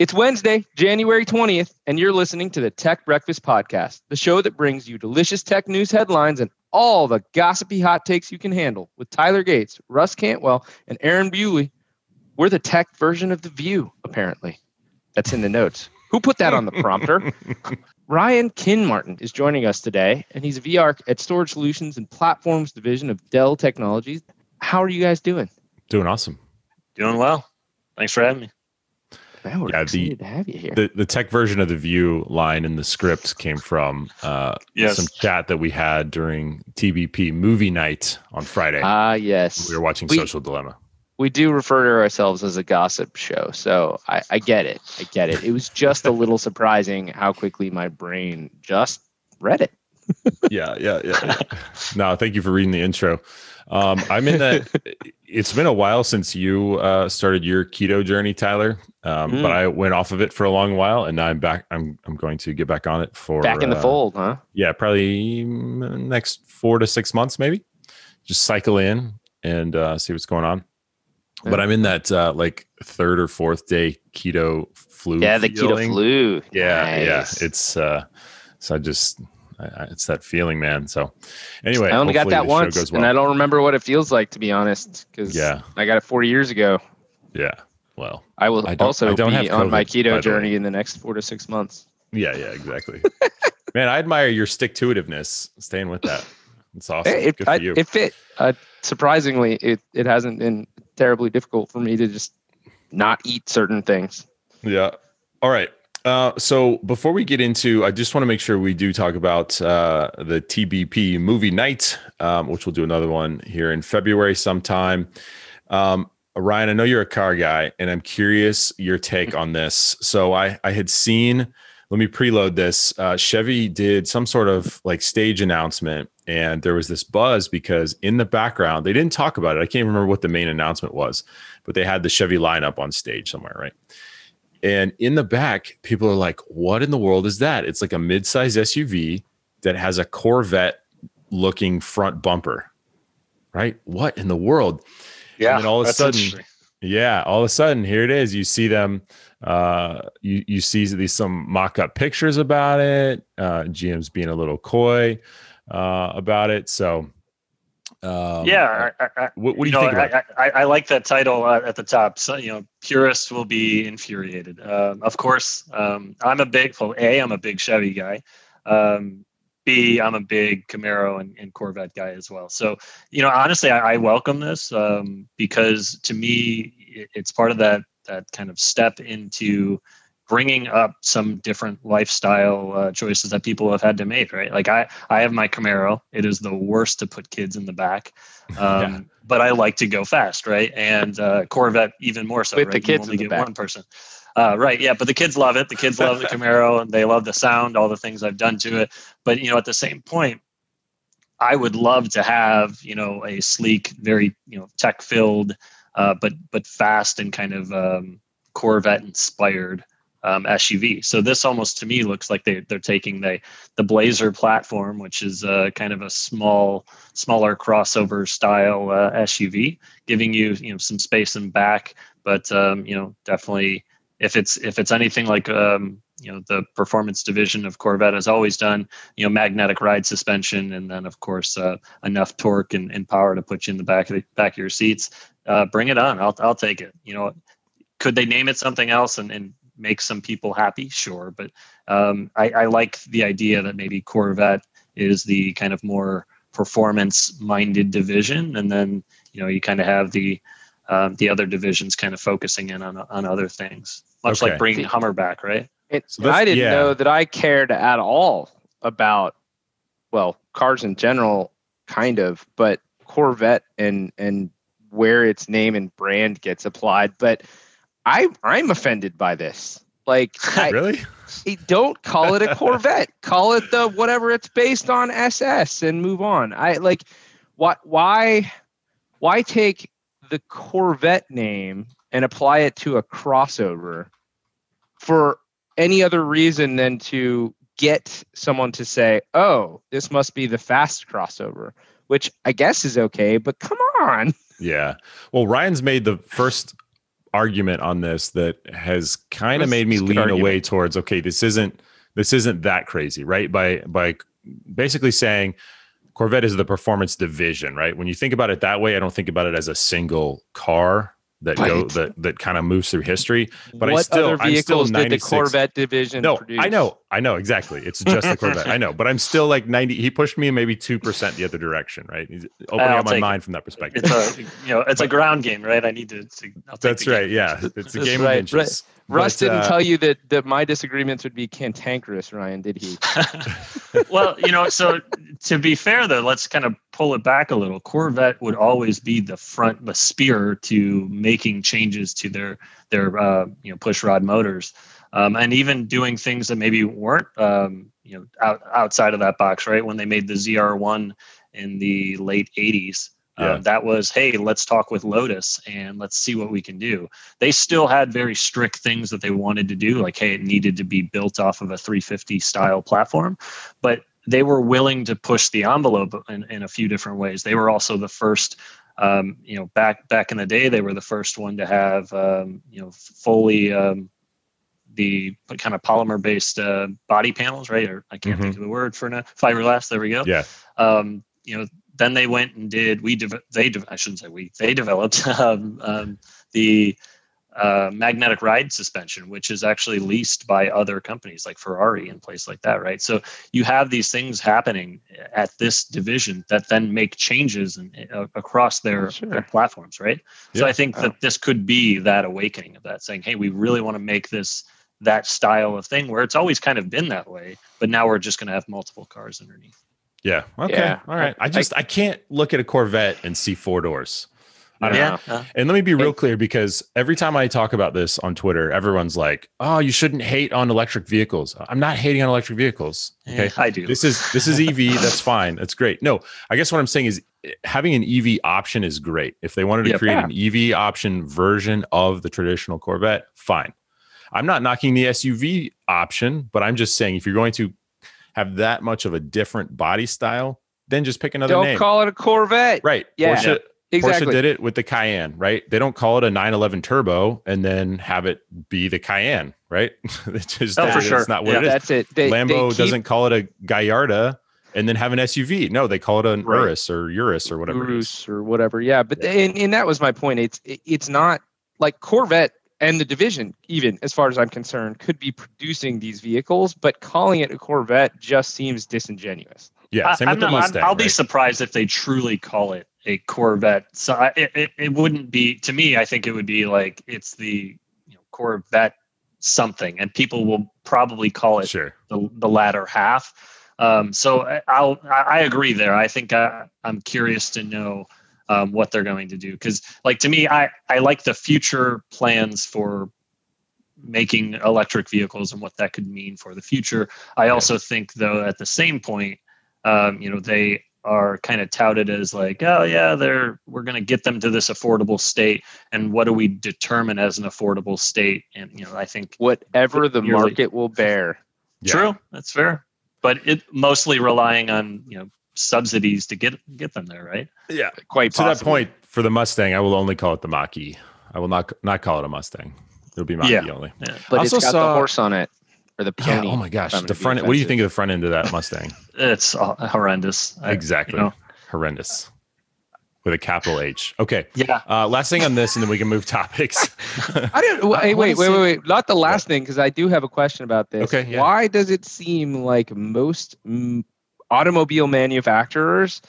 It's Wednesday, January 20th, and you're listening to the Tech Breakfast Podcast, the show that brings you delicious tech news headlines and all the gossipy hot takes you can handle with Tyler Gates, Russ Cantwell, and Aaron Bewley. We're the tech version of The View, apparently. That's in the notes. Who put that on the prompter? Ryan Kinmartin is joining us today, and he's a VR at Storage Solutions and Platforms Division of Dell Technologies. How are you guys doing? Doing awesome. Doing well. Thanks for having me. Man, we're Yeah, the- to have you here. The the tech version of the view line in the script came from uh, Yes. some chat that we had during TBP movie night on Friday. Ah, yes. we were watching we- Social Dilemma. we do refer to ourselves as a gossip show, so I, I get it. I get it. It was just a little surprising how quickly my brain just read it. yeah, yeah, yeah. yeah. no, thank you for reading the intro. Um, I'm in that. It's been a while since you uh, started your keto journey, Tyler. Um, Mm. But I went off of it for a long while, and now I'm back. I'm I'm going to get back on it for Back in the uh, fold, huh? yeah, probably mm, next four to six months, maybe. Just cycle in and uh, see what's going on. But I'm in that uh, like third or fourth day keto flu. Yeah, the keto flu. Yeah, Nice. yeah. It's uh, so I just I, I, it's that feeling, man. So anyway, I only got that once, goes and I don't remember what it feels like to be honest, because Yeah. I got it 40 years ago. Yeah. Well, I will I also I don't be on my COVID, the keto journey in the next four to six months. yeah, yeah, exactly. man, I admire your stick to itiveness, staying with that. It's awesome. It, Good I- for you. it fit. Uh, surprisingly, it, it hasn't been terribly difficult for me to just not eat certain things. Yeah. All right. Uh, so before we get into, I just want to make sure we do talk about uh, the TBP movie night, um, which we'll do another one here in February sometime. Um, Ryan, I know you're a car guy, and I'm curious your take on this. So I I had seen. Let me preload this. Uh, Chevy did some sort of like stage announcement, and there was this buzz because in the background they didn't talk about it. I can't remember what the main announcement was, but they had the Chevy lineup on stage somewhere, right? And in the back, people are like, what in the world is that? It's like a mid-size SUV that has a Corvette looking front bumper. Right? What in the world? Yeah. then all of a sudden- Yeah, all of a sudden, here it is. You see them, uh, you you see these some mock-up pictures about it. Uh, GM's being a little coy uh, about it. So, um, yeah. I, I, what, what do you, know, think? I, I, I like that title uh, at the top. So, you know, purists will be infuriated. Um, of course, um, I'm a big, well, A, I'm a big Chevy guy. Um, B, I'm a big Camaro and, and Corvette guy as well. So, you know, honestly, I, I welcome this um, because to me, it, it's part of that that kind of step into bringing up some different lifestyle uh, choices that people have had to make. Right? Like I, I have my Camaro. It is the worst to put kids in the back, um, Yeah. but I like to go fast. Right? And uh, Corvette even more so. With right? the You kids only in the get back. one person. Uh, right, yeah, but the kids love it. The kids love the Camaro, and they love the sound, all the things I've done to it. But you know, at the same point, I would love to have you know a sleek, very you know tech filled, uh, but but fast and kind of um, Corvette inspired um, SUV. So this almost to me looks like they they're taking the the Blazer platform, which is uh, kind of a small smaller crossover style uh, SUV, giving you you know some space in back, but um, you know definitely if it's if it's anything like um, you know the performance division of Corvette has always done, you know magnetic ride suspension, and then of course uh, enough torque and, and power to put you in the back of the back of your seats. Uh, bring it on! I'll I'll take it. You know, could they name it something else and, and make some people happy? Sure, but um, I, I like the idea that maybe Corvette is the kind of more performance minded division, and then you know you kind of have the um, the other divisions kind of focusing in on on other things, much Okay. like bringing Hummer back, right? It, So that's- I didn't yeah. know that I cared at all about, well, cars in general, kind of, but Corvette and and where its name and brand gets applied. But I I'm offended by this. Like, I, really? Don't call it a Corvette. call it the whatever it's based on SS and move on. I like what why why take the Corvette name and apply it to a crossover for any other reason than to get someone to say, "Oh, this must be the fast crossover," which I guess is okay, but come on. Yeah. Well, Ryan's made the first argument on this that has kind of made me that's a good lean argument. away towards okay, this isn't this isn't that crazy, right? By by basically saying Corvette is the performance division, right? When you think about it that way, I don't think about it as a single car that go that that kind of moves through history. But I still- other I'm still vehicles did the Corvette division No, produce? I know, I know exactly. It's just the Corvette. I know, but I'm still like 90. He pushed me maybe two percent the other direction, right? He's opening I'll up my take it. mind from that perspective. It's a you know it's a ground game, right? I need to. to I'll That's the game. right. Yeah, it's a That's game right, of inches. Russ But, didn't uh, tell you that that my disagreements would be cantankerous, Ryan, did he? well, you know, so to be fair though, let's kind of pull it back a little. Corvette would always be the front, the spear to making changes to their their uh, you know push rod motors, um, and even doing things that maybe weren't um, you know out, outside of that box. Right when they made the ZR1 in the late '80s. Yeah. Um, that was hey let's talk with lotus and let's see what we can do they still had very strict things that they wanted to do like hey it needed to be built off of a 350 style platform but they were willing to push the envelope in, in a few different ways they were also the first um, you know back back in the day they were the first one to have um, you know fully um, the kind of polymer based uh, body panels right or i can't Mhm. think of the word for now fiberglass there we go Yeah, um, you know, then they went and did we de- they de- I shouldn't say we they developed um, um, the uh, magnetic ride suspension, which is actually leased by other companies like Ferrari and place like that, right? So you have these things happening at this division that then make changes in, uh, across their, Sure. their platforms, right? So I think that this could be that awakening of that, saying, "Hey, we really want to make this." That style of thing where it's always kind of been that way but now we're just going to have multiple cars underneath yeah. Okay. Yeah. All right. I just I, can't look at a Corvette and see four doors. I don't Yeah. know. uh, And let me be real clear because every time I talk about this on Twitter, everyone's like, "Oh, you shouldn't hate on electric vehicles." I'm not hating on electric vehicles. Okay. eh, I do. This is this is EV. That's fine. That's great. No, I guess what I'm saying is eh, having an EV option is great. If they wanted to Yep. create Yeah. an EV option version of the traditional Corvette, fine. I'm not knocking the SUV option, but I'm just saying if you're going to have that much of a different body style, then just pick another name. Don't name. call it a Corvette. right. Yeah. Porsche, Exactly. Porsche did it with the Cayenne, right? They don't call it a 911 turbo and then have it be the Cayenne, right? it's just Oh, for it's sure. not what Yeah. it is. That's it. They, Lambo they keep- doesn't call it a Gallardo and then have an SUV. No, they call it an Right. Urus or Urus or whatever. Urus or whatever. Yeah, but and, and that was my point. It's it- it's not like Corvette and the division, even as far as I'm concerned, could be producing these vehicles, but calling it a Corvette just seems disingenuous. Yeah, same I, with the I'm not- Mustang. I'll be surprised if they truly call it a Corvette. So I, it, it, it wouldn't be to me. I think it would be like it's the you know, Corvette something, and people will probably call it Sure. the, the latter half. Um, so I- I'll I I agree there. I think I, I'm curious to know um, what they're going to do because, like to me, I I like the future plans for making electric vehicles and what that could mean for the future. I also think though at the same point, um, you know, they are kind of touted as like, oh yeah, they're we're going to get them to this affordable state, and what do we determine as an affordable state? And you know, I think Whatever the market will bear. Yeah. True, that's fair. But it mostly relying on you know subsidies to get get them there, right? Yeah. Quite To that point, for the Mustang, I will only call it the Mach-E. I will not not call it a Mustang. It'll be Mach-E Yeah. only. But Also it's got saw- the horse on it or the Yeah, pony. oh my gosh. The gonna front what do you think of the front end of that Mustang? It's uh, horrendous. I- exactly. you know, Horrendous. With a capital H. Okay. yeah. Uh, last thing on this, and then we can move topics. I don't. Wait, I wait, wait, wait, wait. Not the last thing, because I do have a question about this. Okay, yeah. Why does it seem like most automobile manufacturers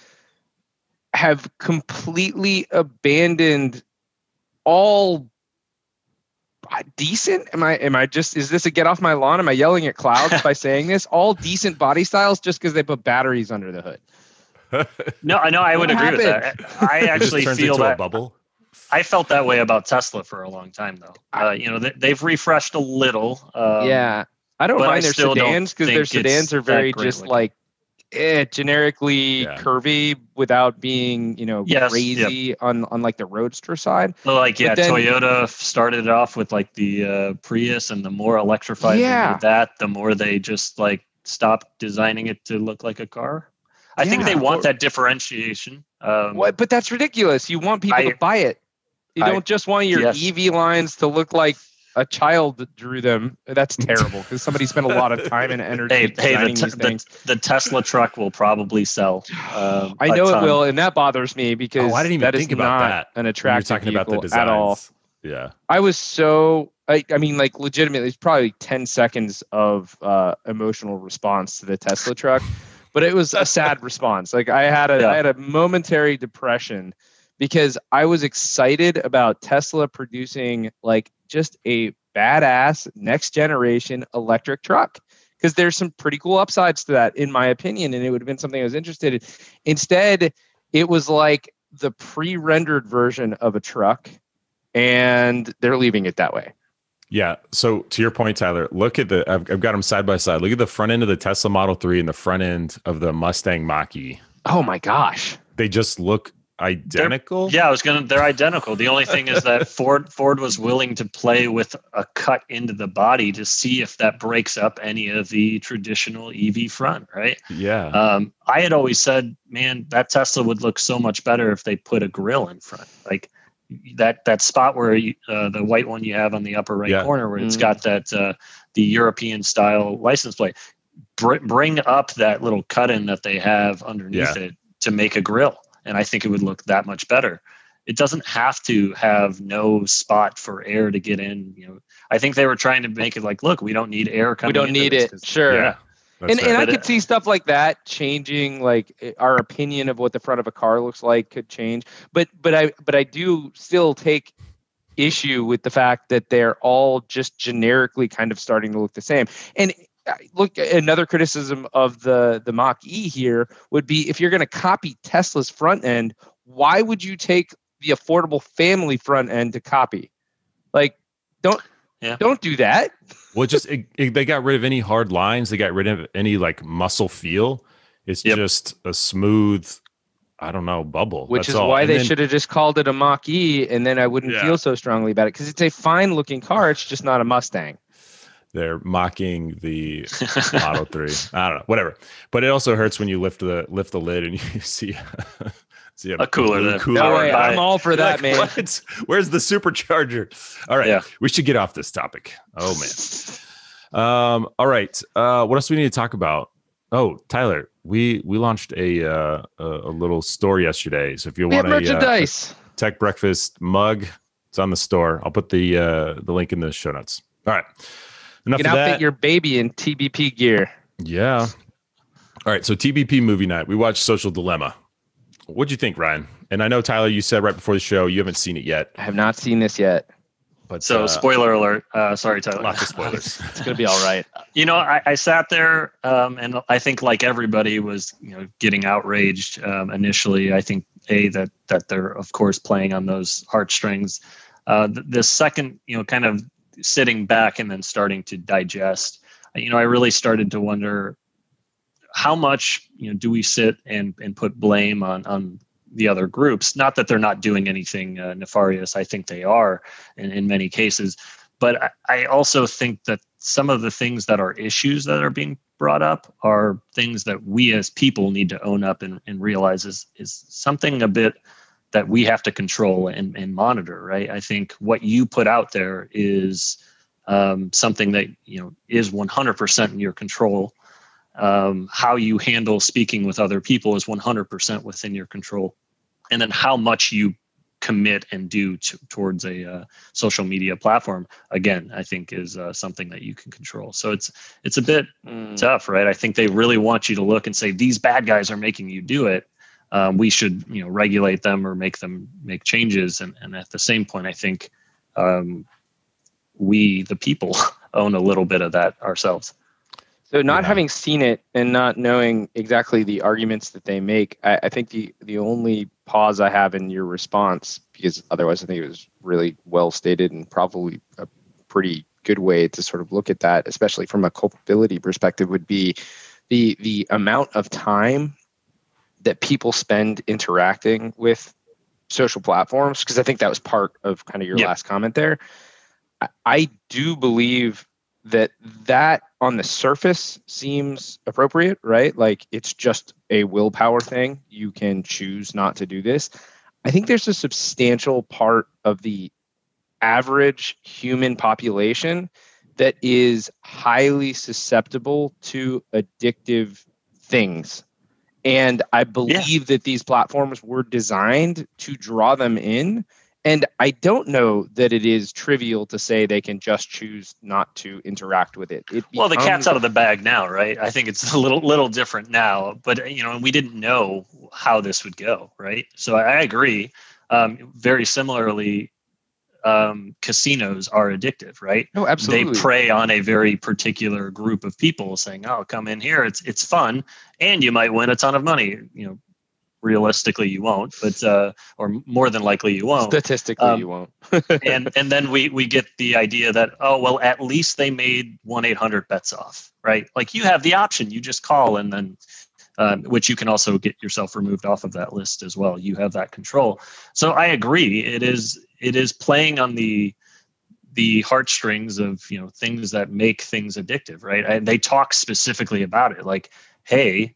have completely abandoned all decent? Am I? Am I just? Is this a get off my lawn? Am I yelling at clouds by saying this? All decent body styles just because they put batteries under the hood. No, I know. I would agree with that. I actually feel into a that. bubble. I felt that way about Tesla for a long time, though. Uh, you know, they, they've refreshed a little. Um, yeah, I don't I mind their sedans because their sedans are very just looking. like eh, generically Yeah. curvy without being you know Yes, crazy on on like the roadster side. So like yeah, then- Toyota started off with like the uh, Prius, and the more electrified Yeah. they made that, the more they just like stopped designing it to look like a car. I think they Yeah. want that differentiation. Um, What? But that's ridiculous. You want people I- to buy it. You I- don't just want your yes. EV lines to look like a child drew them. That's terrible because somebody spent a lot of time and energy Hey, hey, the, designing te- these the, things. the Tesla truck will probably sell. Um, I a know it will, and that bothers me because Oh, I didn't even that is think about not that. an When you're attractive talking about the designs. at all. Yeah. I was so I, I mean like legitimately it's probably 10 seconds of uh, emotional response to the Tesla truck but it was a sad response like I had a I Yeah. had a momentary depression because I was excited about Tesla producing like just a badass next generation electric truck because there's some pretty cool upsides to that in my opinion and it would have been something I was interested in instead it was like the pre-rendered version of a truck and they're leaving it that way. Yeah. So to your point, Tyler, look at the I've, I've got them side by side. Look at the front end of the Tesla Model 3 and the front end of the Mustang Mach-E. Oh my gosh. They just look identical. Yeah, I was gonna. They're identical. The only thing is that Ford Ford was willing to play with a cut into the body to see if that breaks up any of the traditional EV front. Right. Yeah. Um, I had always said, man, that Tesla would look so much better if they put a grill in front, like that that spot where you, uh, the white one you have on the upper right Yeah. corner, where it's Mhm. got that uh, the European style license plate. Br- bring up that little cut in that they have underneath Yeah. it to make a grill, and I think it would look that much better. It doesn't have to have no spot for air to get in. You know, I think they were trying to make it like, look, we don't need air coming. we don't need it. Sure. yeah. That's And, fair. and I could see stuff like that changing, like eh, our opinion of what the front of a car looks like could change. But but I but I do still take issue with the fact that they're all just generically kind of starting to look the same. And look, another criticism of the the Mach E here would be if you're going to copy Tesla's front end, why would you take the affordable family front end to copy? Like, don't Yeah. don't do that. well, just it, it- they got rid of any hard lines. They got rid of any like muscle feel. It's Yep. just a smooth, I don't know, bubble. which That's is all. why And they should have just called it a Mach E, and then I wouldn't Yeah. feel so strongly about it because it's a fine looking car. It's just not a Mustang. They're mocking the Model Three. I don't know, whatever. But it also hurts when you lift the lift the lid and you see see A cooler blue cooler No Powered I'm all for that, like, man. "What? Where's the supercharger? All right, Yeah. we should get off this topic. Oh man. Um. All right. Uh. What else do we need to talk about? Oh, Tyler, we we launched a uh, a, a little store yesterday. So if you We want a, uh, merchandise. Tech Breakfast mug, it's on the store. I'll put the uh the link in the show notes. All right. Enough you of can that. outfit your baby in TBP gear. Yeah. All right. So TBP movie night. We watched Social Dilemma. What'd you think, Ryan? And I know Tyler, you said right before the show you haven't seen it yet, I have not seen this yet. but So, uh, spoiler alert. Uh, sorry, Tyler. lots of spoilers. It's gonna be all right. you know, I, I sat there, um, and I think like everybody was, you know, getting outraged um, initially. I think a that that they're of course playing on those heartstrings. Uh, the, the second, you know, kind of sitting back and then starting to digest. You know, I really started to wonder how much you know do we sit and and put blame on on the other groups not that they're not doing anything uh, nefarious i think they are in, in many cases but I, I also think that some of the things that are issues that are being brought up are things that we as people need to own up and, and realize is, is something a bit that we have to control and, and monitor right? I think what you put out there is um, something that you know is 100% in your control. Um, how you handle speaking with other people is 100% within your control. And then how much you commit and do to, towards a uh, social media platform again i think is uh, something that you can control. So it's it's a bit Mm. tough right? I think they really want you to look and say these bad guys are making you do it um, we should you know regulate them or make them make changes and, and at the same point i think um, we the people own a little bit of that ourselves So not Yeah. having seen it and not knowing exactly the arguments that they make, I, I think the the only pause I have in your response, because otherwise I think it was really well stated and probably a pretty good way to sort of look at that, especially from a culpability perspective, would be the the amount of time that people spend interacting with social platforms. Because I think that was part of kind of your Yeah. last comment there. I, I do believe that that on the surface seems appropriate, right? Like it's just a willpower thing. You can choose not to do this. I think there's a substantial part of the average human population that is highly susceptible to addictive things. And I believe yeah. that these platforms were designed to draw them in. And I don't know that it is trivial to say they can just choose not to interact with it. it well, the cat's out of the bag now, right? I think it's a little little different now, but you know, we didn't know how this would go, right? So I, I agree. Um, very similarly, um, casinos are addictive, right? Oh, absolutely. They prey on a very particular group of people, saying, "Oh, come in here. It's it's fun, and you might win a ton of money." You know, realistically, you won't, but uh, or more than likely, you won't. Statistically, um, you won't. and and then we we get the idea that oh well, at least they made one eight hundred bets off, right? Like you have the option, you just call and then um, which you can also get yourself removed off of that list as well. You have that control. So I agree. It is it is playing on the the heartstrings of you know things that make things addictive, right? And they talk specifically about it, like, hey,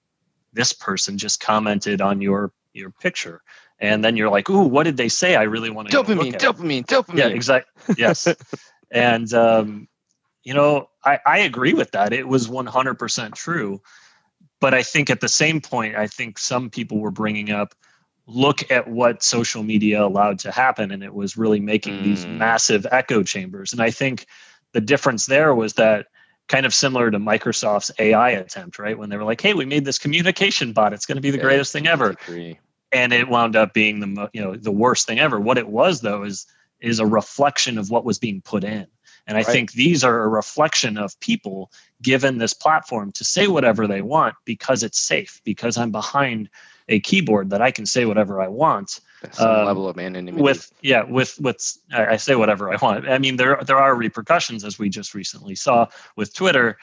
this person just commented on your your picture, and then you're like, ooh, what did they say? I really want to dopamine, dopamine, dopamine. Yeah, exactly. Yes, and um, you know, I I agree with that. It was 100% true but I think at the same point, I think some people were bringing up look at what social media allowed to happen and it was really making mm. these massive echo chambers. And i think the difference there was that kind of similar to microsoft's ai attempt right? When they were like hey we made this communication bot. It's going to be the yeah, greatest thing ever. and it wound up being the you know the worst thing ever. What it was though is is a reflection of what was being put in. And I right. think these are a reflection of people given this platform to say whatever they want because it's safe, because I'm behind a keyboard that I can say whatever I want. Some um, level of anonymity. With yeah, with with I say whatever I want. I mean, there there are repercussions as we just recently saw with Twitter.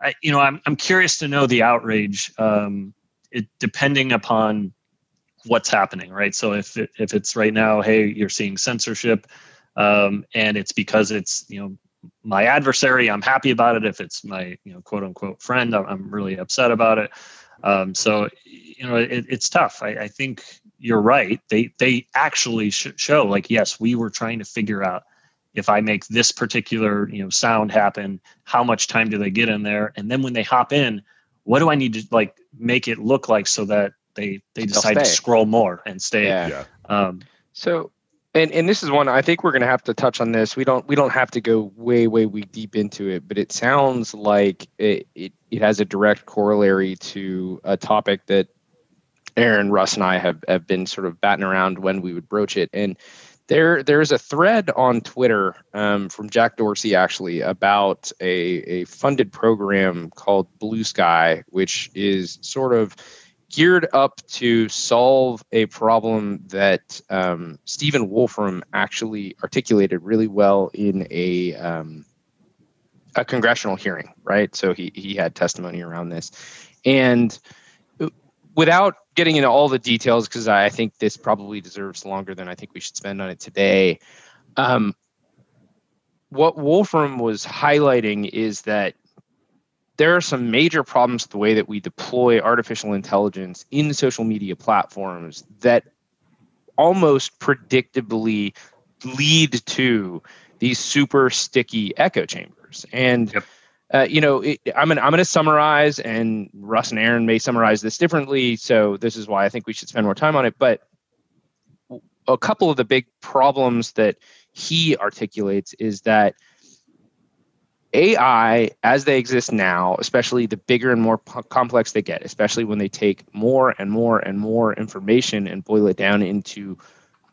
I, you know, I'm I'm curious to know the outrage. Um, it depending upon what's happening, right? So if it, if it's right now, hey, you're seeing censorship um, and it's because it's you know my adversary i'm happy about it if it's my you know quote unquote friend i'm, really upset about it um, so you know it, it's tough. I, I, think you're right. They they actually show like yes we were trying to figure out if i make this particular you know sound happen how much time do they get in there? And then when they hop in what do i need to like make it look like so that they they decide to scroll more and stay? Yeah. yeah. Um, so and and this is one I think we're going to have to touch on this. We don't we don't have to go way way way deep into it, but it sounds like it it, it has a direct corollary to a topic that Aaron, Russ, and I have have been sort of batting around when we would broach it. And there there's a thread on Twitter um, from Jack Dorsey actually about a a funded program called Blue Sky, which is sort of geared up to solve a problem that um, Stephen Wolfram actually articulated really well in a um, a congressional hearing, right? So he he had testimony around this, and without getting into all the details, because I think this probably deserves longer than I think we should spend on it today. Um, what Wolfram was highlighting is that there are some major problems with the way that we deploy artificial intelligence in social media platforms that almost predictably lead to these super sticky echo chambers. And yep. uh, you know, it, I'm gonna I'm gonna summarize, and Russ and Aaron may summarize this differently. So this is why I think we should spend more time on it. But a couple of the big problems that he articulates is that AI, as they exist now, especially the bigger and more p- complex they get, especially when they take more and more and more information and boil it down into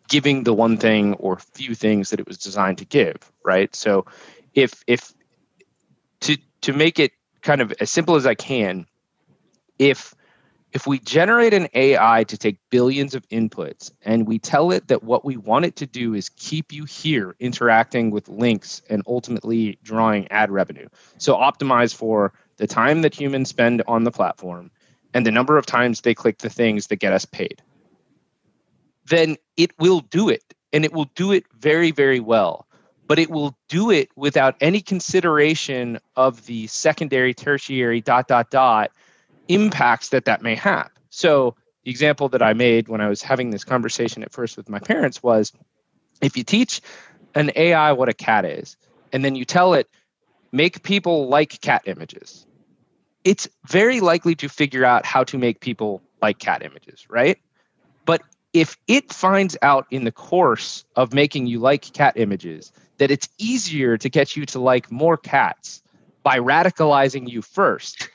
giving the one thing or few things that it was designed to give, right? So, if if to to make it kind of as simple as I can, if if we generate an AI to take billions of inputs and we tell it that what we want it to do is keep you here interacting with links and ultimately drawing ad revenue. So optimize for the time that humans spend on the platform and the number of times they click the things that get us paid. Then it will do it and it will do it very, very well. But it will do it without any consideration of the secondary, tertiary, dot, dot, dot impacts that that may have. So the example that I made when I was having this conversation at first with my parents was if you teach an AI what a cat is, and then you tell it, make people like cat images, it's very likely to figure out how to make people like cat images, right? But if it finds out in the course of making you like cat images that it's easier to get you to like more cats by radicalizing you first,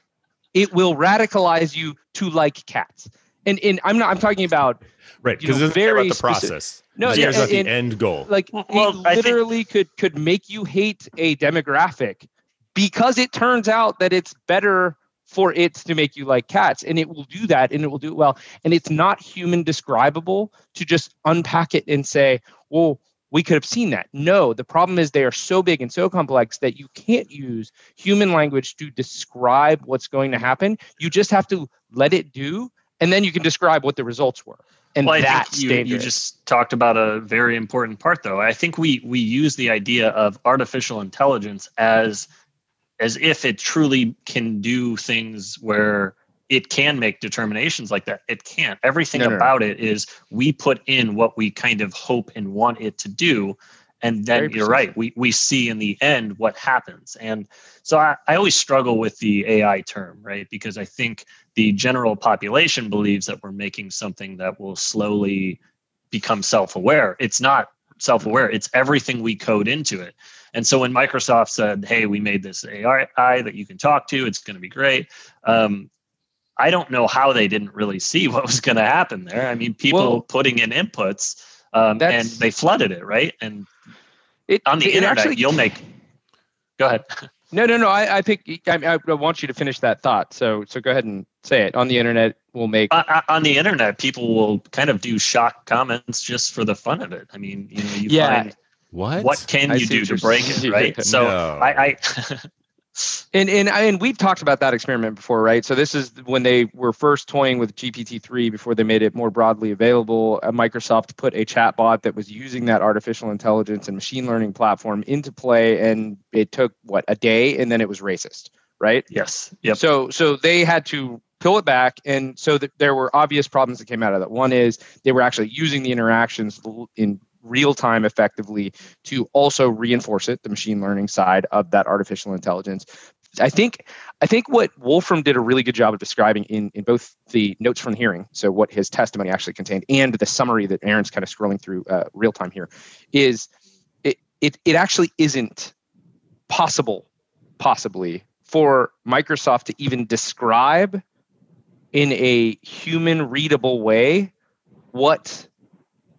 it will radicalize you to like cats. And, and I'm not I'm talking about right because it's very about the process. No, it cares about the end goal. Like well, it literally think- could could make you hate a demographic because it turns out that it's better for it to make you like cats and it will do that and it will do it well and it's not human describable to just unpack it and say well we could have seen that. No the problem is they are so big and so complex that you can't use human language to describe what's going to happen. You just have to let it do and then you can describe what the results were. And well, that's you, dangerous. you just talked about a very important part though. I think we we use the idea of artificial intelligence as as if it truly can do things where it can make determinations like that. It can't. Everything no, no, about no. it is we put in what we kind of hope and want it to do. And then Very you're right. We we see in the end what happens. And so I, I always struggle with the AI term, right? Because I think the general population believes that we're making something that will slowly become self-aware. It's not self-aware. It's everything we code into it. And so when Microsoft said, "Hey, we made this AI that you can talk to. It's going to be great," um, I don't know how they didn't really see what was going to happen there. I mean, people well, putting in inputs um, and they flooded it, right? And it, on the it internet, actually, you'll make. Go ahead. No, no, no. I, I think I, I, want you to finish that thought. So, so go ahead and say it. On the internet, we'll make. Uh, on the internet, people will kind of do shock comments just for the fun of it. I mean, you know, you yeah. find what? What can you do to break it, right? So no. I, I and and and we've talked about that experiment before, right? So this is when they were first toying with GPT-3 before they made it more broadly available. Uh, Microsoft put a chatbot that was using that artificial intelligence and machine learning platform into play, and it took what a day, and then it was racist, right? Yes. Yep. So so they had to pull it back, and so that there were obvious problems that came out of that. One is they were actually using the interactions in real time effectively to also reinforce it, the machine learning side of that artificial intelligence. I think I think what Wolfram did a really good job of describing in, in both the notes from the hearing, so what his testimony actually contained, and the summary that Aaron's kind of scrolling through uh, real time here, is it, it it actually isn't possible, possibly for Microsoft to even describe in a human readable way what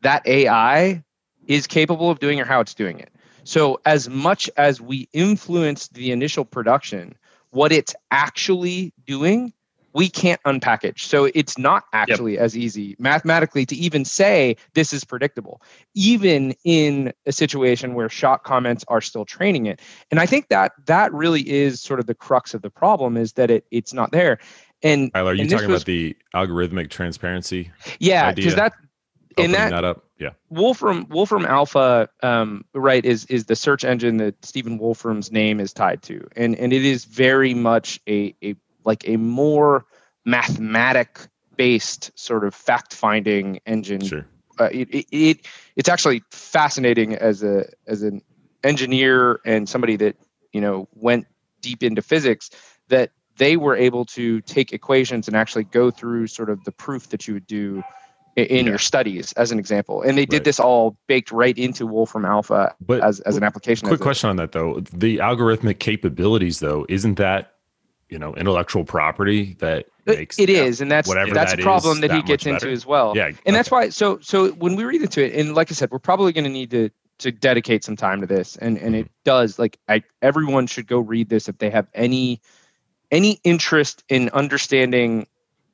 that AI is capable of doing or how it's doing it. So, as much as we influence the initial production, what it's actually doing, we can't unpackage. So, it's not actually yep. as easy mathematically to even say this is predictable, even in a situation where shot comments are still training it. And I think that that really is sort of the crux of the problem is that it, it's not there. And Tyler, are you talking was, about the algorithmic transparency? Yeah, because that in that, that up. Yeah. Wolfram Wolfram Alpha, um, right, is is the search engine that Stephen Wolfram's name is tied to, and and it is very much a a like a more mathematic based sort of fact finding engine. Sure. Uh, it, it, it it's actually fascinating as a as an engineer and somebody that you know went deep into physics that they were able to take equations and actually go through sort of the proof that you would do in your studies as an example and they did right. this all baked right into wolfram alpha but as, as an application quick question on that though the algorithmic capabilities though isn't that you know intellectual property that makes it is and that's whatever that's that a problem is, that, that he gets into as well yeah and okay. that's why so so when we read into it and like i said we're probably going to need to to dedicate some time to this and and it mm-hmm. does like i everyone should go read this if they have any any interest in understanding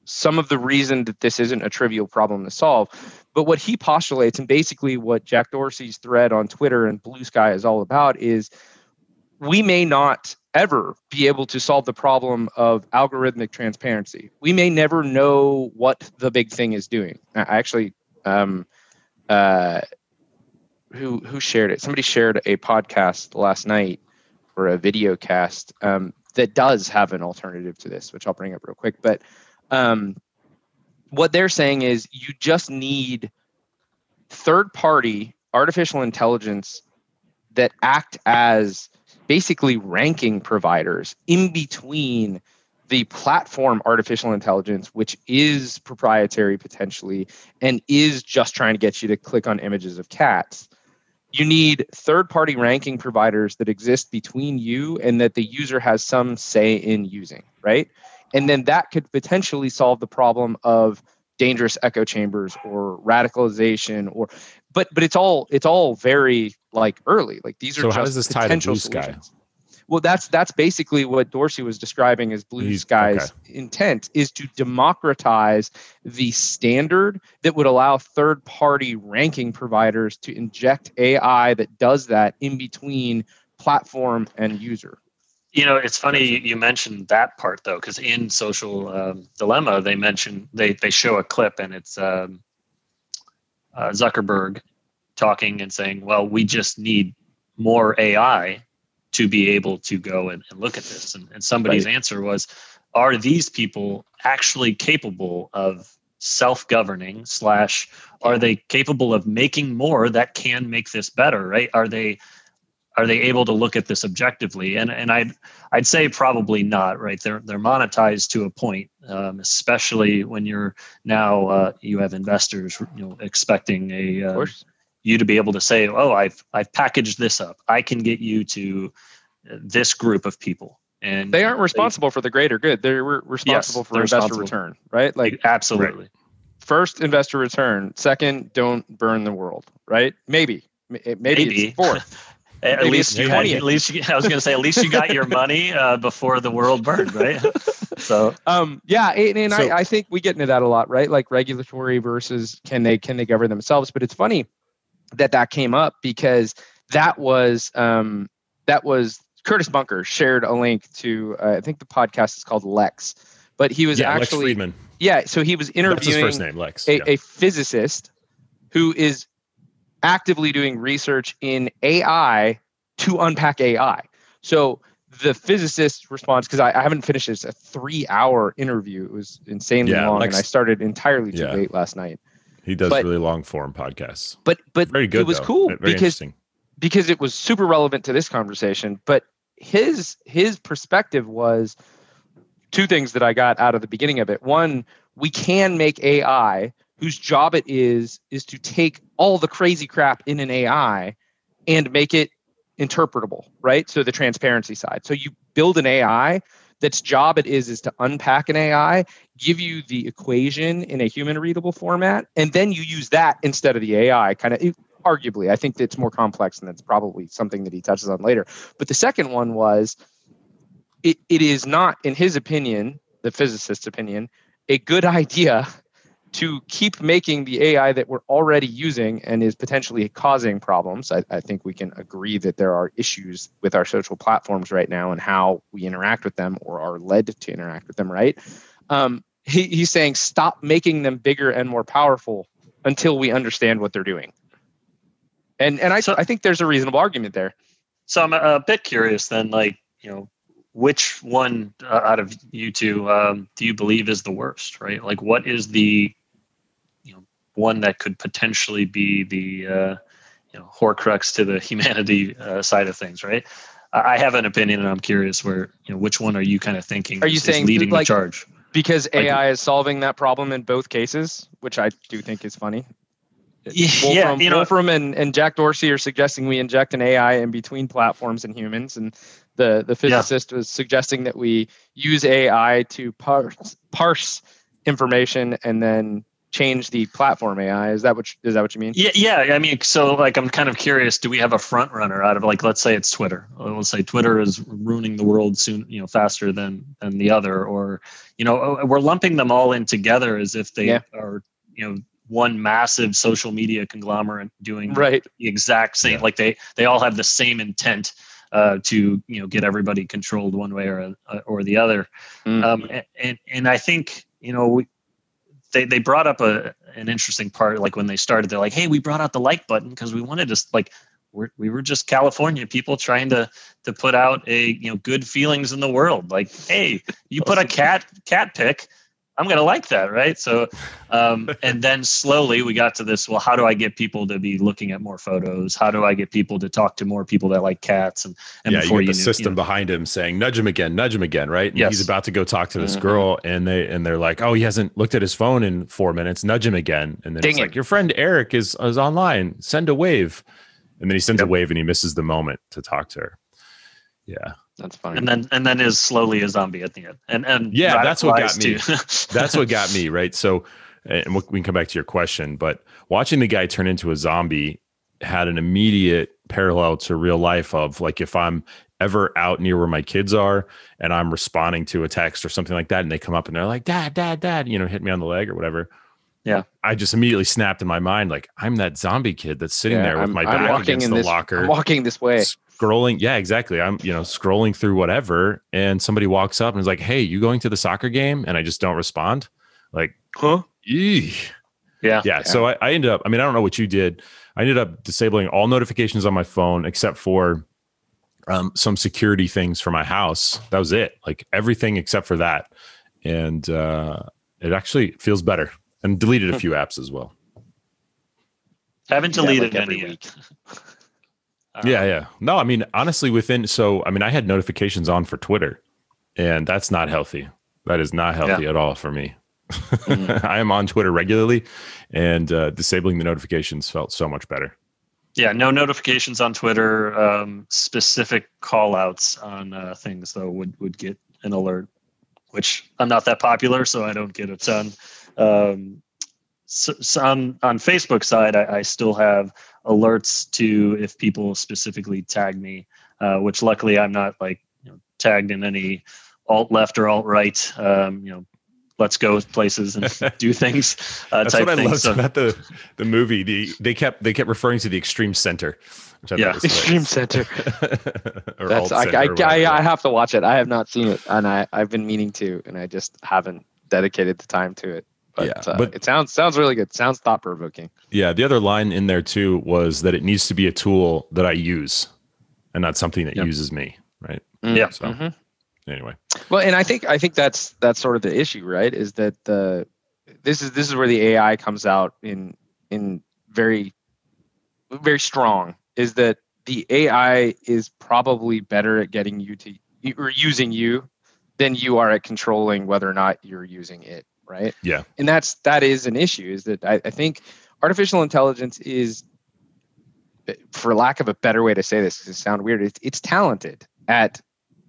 some of the reason that this isn't a trivial problem to solve. But what he postulates, and basically what Jack Dorsey's thread on Twitter and Blue Sky is all about, is we may not ever be able to solve the problem of algorithmic transparency. We may never know what the big thing is doing. I actually, um, uh, who who shared it? Somebody shared a podcast last night or a video cast um, that does have an alternative to this, which I'll bring up real quick. But um, what they're saying is you just need third party artificial intelligence that act as basically ranking providers in between the platform artificial intelligence, which is proprietary potentially and is just trying to get you to click on images of cats. You need third party ranking providers that exist between you and that the user has some say in using, right? And then that could potentially solve the problem of dangerous echo chambers or radicalization or but but it's all it's all very like early like these are So just how does this tie to potential Blue Sky? solutions. well that's that's basically what dorsey was describing as blue He's- sky's intent is to democratize the standard that would allow third party ranking providers to inject ai that does that in between platform and user You know, it's funny you- mentioned that part though, because in Social um, Dilemma, they mention they they show a clip and it's um, uh, Zuckerberg talking and saying, "Well, we just need more AI to be able to go and, and look at this." And, and somebody's answer was, "Are these people actually capable of self-governing? Slash, are they capable of making more that can make this better? Right? Are they?" Are they able to look at this objectively? And and I'd I'd say probably not. Right? They're they're monetized to a point, um, especially when you're now uh, you have investors you know expecting a of uh, course you to be able to say, "Oh, I've I've packaged this up. I can get you to this group of people." And they aren't responsible for the greater good they're re- responsible for they're investor responsible. return right like absolutely. first investor return second don't burn the world right maybe maybe, Maybe. it's fourth At Maybe least you had, at least you, I was going to say at least you got your money uh, before the world burned, right? so um yeah and, and So- I, I think we get into that a lot right like regulatory versus can they can they govern themselves but it's funny that that came up because that was um that was curtis bunker shared a link to uh, i think the podcast is called lex but he was yeah, Lex actually Fridman. yeah so he was That's his interviewing first name, Lex. a, yeah. a physicist who is actively doing research in AI to unpack AI. So the physicist responds because I, I haven't finished this a three hour interview. It was insanely Yeah, long, and I started entirely too Yeah. late last night. he does but- really long form podcasts. But but Very good. it was though. cool Very because because it was super relevant to this conversation. But his his perspective was two things that I got out of the beginning of it. One, we can make AI whose job it is is to take all the crazy crap in an AI and make it interpretable, right? So the transparency side. So you build an AI that's job it is is to unpack an AI, give you the equation in a human readable format, and then you use that instead of the AI. Kind of arguably, I think it's more complex, and that's probably something that he touches on later. But the second one was, it, it is not, in his opinion, the physicist's opinion, a good idea to keep making the AI that we're already using and is potentially causing problems. I, I think we can agree that there are issues with our social platforms right now and how we interact with them or are led to interact with them, right? Um, he, he's saying stop making them bigger and more powerful until we understand what they're doing. And and I, So- I think there's a reasonable argument there. So I'm a, bit curious then, like, you know, which one uh, out of you two um, do you believe is the worst, right? Like, what is the, one that could potentially be the, uh, you know, horcrux to the humanity uh, side of things, right? I have an opinion, and I'm curious where, you know, which one are you kind of thinking Are you is, is saying, leading like- the charge? Because Like- AI is solving that problem in both cases, which I do think is funny. Yeah, Wolfram, you know- Wolfram and, and Jack Dorsey are suggesting we inject an AI in between platforms and humans, and the the physicist was suggesting that we use AI to parse, parse information and then change the platform AI. Is that what you- is that what you mean? Yeah, yeah. I mean, so like, I'm kind of curious. Do we have a front runner out of like, let's say it's Twitter. Let's say Twitter is ruining the world soon, you know, faster than than the other, or you know, uh, we're lumping them all in together as if they Yeah. are, you know, one massive social media conglomerate doing Right. the exact same. Yeah. Like they they all have the same intent uh, to you know get everybody controlled one way or uh, or the other. Mm. Um, and and I think you know we they they brought up a an interesting part like when they started they're like hey we brought out the like button because we wanted to like we're, we were just California people trying to to put out a you know good feelings in the world. Like hey you put a cat cat pic I'm going to like that, right? So, um, and then slowly we got to this. Well, how do I get people to be looking at more photos? How do I get people to talk to more people that like cats? And, and yeah, before you you, get the knew, system you know, behind him saying, "Nudge him again, nudge him again," right? And Yes. he's about to go talk to this Mhm. girl, and they and they're like, "Oh, he hasn't looked at his phone in four minutes. Nudge him again." And then it's him. like, "Your friend Eric is is online. Send a wave." And then he sends Yep. a wave, and he misses the moment to talk to her. Yeah, That's funny. and then and then is slowly a zombie at the end. And and Yeah, that's what got me. that's what got me right so and we we can come back to your question but watching the guy turn into a zombie had an immediate parallel to real life of like if i'm ever out near where my kids are and i'm responding to a text or something like that and they come up and they're like dad dad dad you know hit me on the leg or whatever Yeah. i just immediately snapped in my mind like i'm that zombie kid that's sitting Yeah, there with I'm- my I'm back walking against in the this, locker I'm walking this way. Scrolling yeah exactly i'm you know scrolling through whatever and somebody walks up and is like hey you going to the soccer game and i just don't respond like huh? Eeh. Yeah. yeah. So I, I ended up, I mean, I don't know what you did. I ended up disabling all notifications on my phone except for um, some security things for my house. That was it. Like everything except for that. And uh, it actually feels better. And deleted a few apps as well. Haven't Yeah, deleted like any week. yet. Yeah, Um, yeah. No, I mean, honestly, within so I mean, I had notifications on for Twitter, and that's not healthy. That is not healthy at all for me. Mhm. I am on Twitter regularly, and uh, disabling the notifications felt so much better. Yeah, no notifications on Twitter. Um, specific call outs on uh, things though would would get an alert, which I'm not that popular, so I don't get a ton. Um, so, so on on Facebook side, I, I still have alerts to if people specifically tag me, uh, which luckily I'm not like you know, tagged in any alt left or alt right. Um, you know, let's go places and do things. Uh, That's type what I things. loved So- about the the movie. The they kept they kept referring to the extreme center, which I Yeah. was Extreme hilarious. Center. or That's I, center I, or. I, I have to watch it. I have not seen it, and I I've been meaning to, and I just haven't dedicated the time to it. But, Yeah, uh, but- it sounds sounds really good. Sounds thought provoking. yeah, the other line in there too was that it needs to be a tool that I use, and not something that Yep. uses me. Right. Yeah. So Mhm. anyway, Well, and I think I think that's that's sort of the issue, right? Is that the this is this is where the AI comes out in in very very strong. Is that the AI is probably better at getting you to or using you than you are at controlling whether or not you're using it, right? Yeah. And that's that is an issue. Is that I, I think artificial intelligence is, for lack of a better way to say this, 'cause it sound weird. It's, it's talented at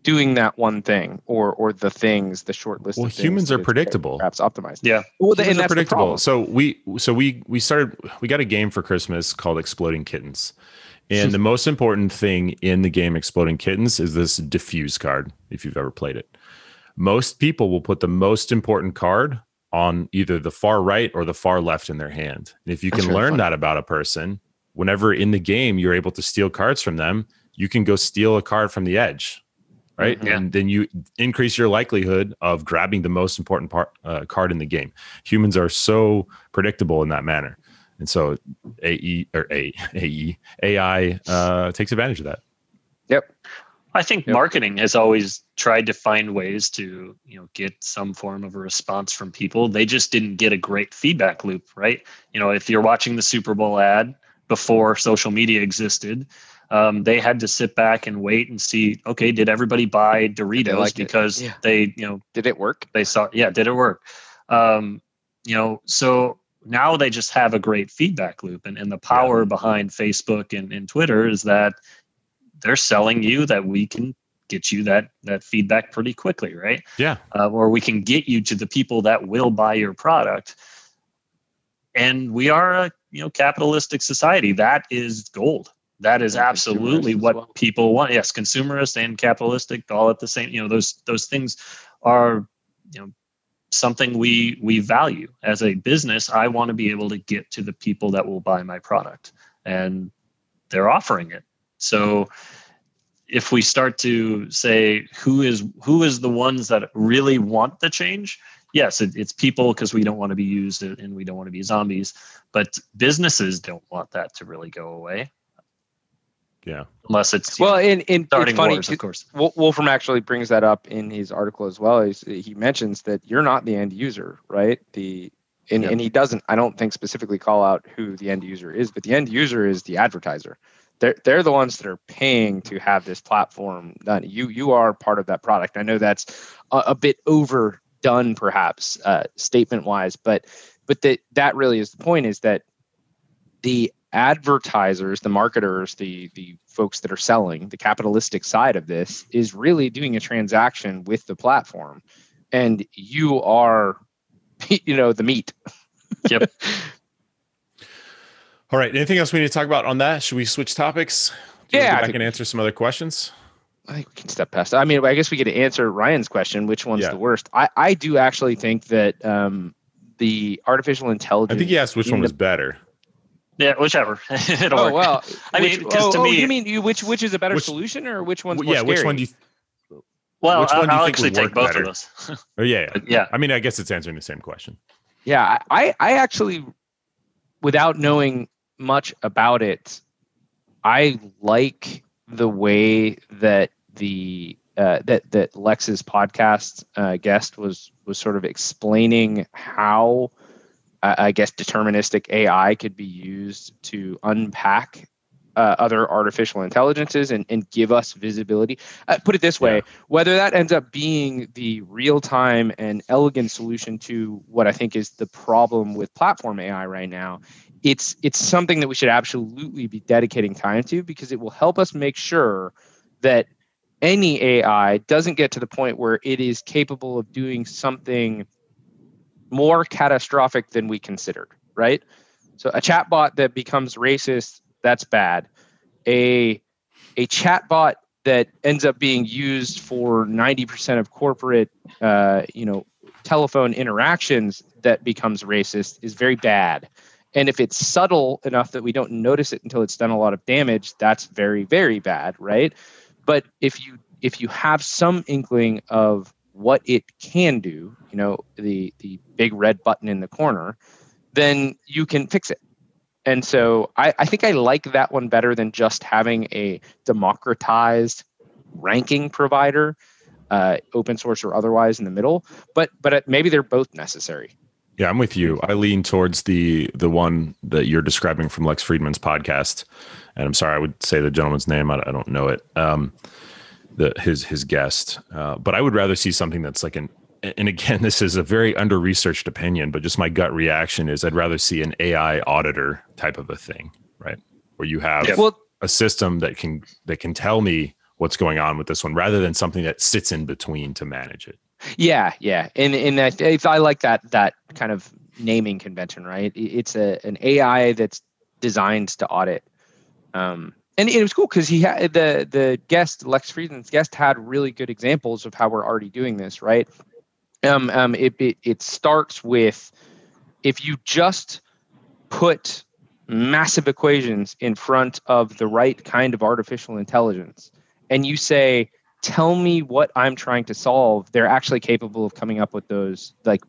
doing that one thing or or the things, the short list. Well, of humans are predictable. Perhaps optimized. Yeah. Well, Humans and are that's the predictable. problem. So we so we we started we got a game for Christmas called Exploding Kittens. And the most important thing in the game Exploding Kittens is this defuse card, if you've ever played it. Most people will put the most important card on either the far right or the far left in their hand. And if you That's can really learn fun. that about a person, whenever in the game you're able to steal cards from them, you can go steal a card from the edge. Right. Mhm. Yeah. And then you increase your likelihood of grabbing the most important part, uh, card in the game. Humans are so predictable in that manner. And so AE or A, AE, AI uh, takes advantage of that. I think Yep. marketing has always tried to find ways to, you know, get some form of a response from people. They just didn't get a great feedback loop, right? You know, if you're watching the Super Bowl ad before social media existed, um, they had to sit back and wait and see, okay, did everybody buy Doritos liked it. because Yeah. they, you know, Did it work? they saw yeah did it work um, you know so now they just have a great feedback loop and, and the power behind facebook and, and twitter is that they're selling you that we can get you that that feedback pretty quickly right? Yeah. uh, or we can get you to the people that will buy your product. And we are a you know capitalistic society. That is gold. That is And absolutely what well. people want. Yes consumerist and capitalistic all at the same you know those those things are you know something we we value. As a business i want to be able to get to the people that will buy my product. And they're offering it so if we start to say who is who is the ones that really want the change yes it, it's people because we don't want to be used and we don't want to be zombies but businesses don't want that to really go away Yeah. Unless it's well, know, in in starting it's funny. wars, of course. Wolfram actually brings that up in his article as well. He's, he mentions that you're not the end user, right? The and, Yep. and he doesn't, I don't think, specifically call out who the end user is, but the end user is the advertiser. They're they're the ones that are paying to have this platform done. You you are part of that product. I know that's a, a bit overdone, perhaps, uh, statement wise, but but that that really is the point. Is that the advertisers, the marketers, the the folks that are selling, the capitalistic side of this is really doing a transaction with the platform, and you are, you know, the meat. Yep. All right. Anything else we need to talk about on that? Should we switch topics? Do Yeah, I back think and we answer some other questions. I think we can step past. That. I mean, I guess we get to answer Ryan's question: which one's Yeah. the worst? I I do actually think that um, the artificial intelligence. I think he asked which in one the- was better. Yeah, whichever. It'll Oh work. well, I which- mean, 'cause oh, to oh, me- you mean you, which which is a better Which- solution, or which one's Well, more yeah. Which one do you? Well, which one do you I'll think actually take both better? of those. Oh yeah, yeah. Yeah, I mean, I guess it's answering the same question. Yeah, I I actually, without knowing much about it, I like the way that the uh, that that Lex's podcast uh, guest was was sort of explaining how uh, I guess deterministic AI could be used to unpack uh, other artificial intelligences and, and give us visibility. Uh, put it this way: Yeah. whether that ends up being the real time and elegant solution to what I think is the problem with platform AI right now, it's it's something that we should absolutely be dedicating time to because it will help us make sure that any AI doesn't get to the point where it is capable of doing something more catastrophic than we considered, right? So a chatbot that becomes racist, that's bad. A a chatbot that ends up being used for 90% of corporate uh, you know telephone interactions that becomes racist is very bad and if it's subtle enough that we don't notice it until it's done a lot of damage that's very very bad right but if you if you have some inkling of what it can do you know the the big red button in the corner then you can fix it and so I, I think I like that one better than just having a democratized ranking provider, uh, open source or otherwise, in the middle. But but uh, maybe they're both necessary. Yeah, I'm with you. I lean towards the the one that you're describing from Lex Fridman's podcast, and I'm sorry, I would say the gentleman's name. I, I don't know it. Um, the his his guest, uh, but I would rather see something that's like an. And again, this is a very under researched opinion, but just my gut reaction is I'd rather see an AI auditor type of a thing, right? Where you have Yeah. Well, a system that can that can tell me what's going on with this one, rather than something that sits in between to manage it. Yeah, yeah, and and if I like that that kind of naming convention, right? It's a an AI that's designed to audit. Um, and it was cool because he had the the guest Lex Fridman's guest had really good examples of how we're already doing this, right? Um, um, it, it it starts with if you just put massive equations in front of the right kind of artificial intelligence and you say tell me what i'm trying to solve they're actually capable of coming up with those like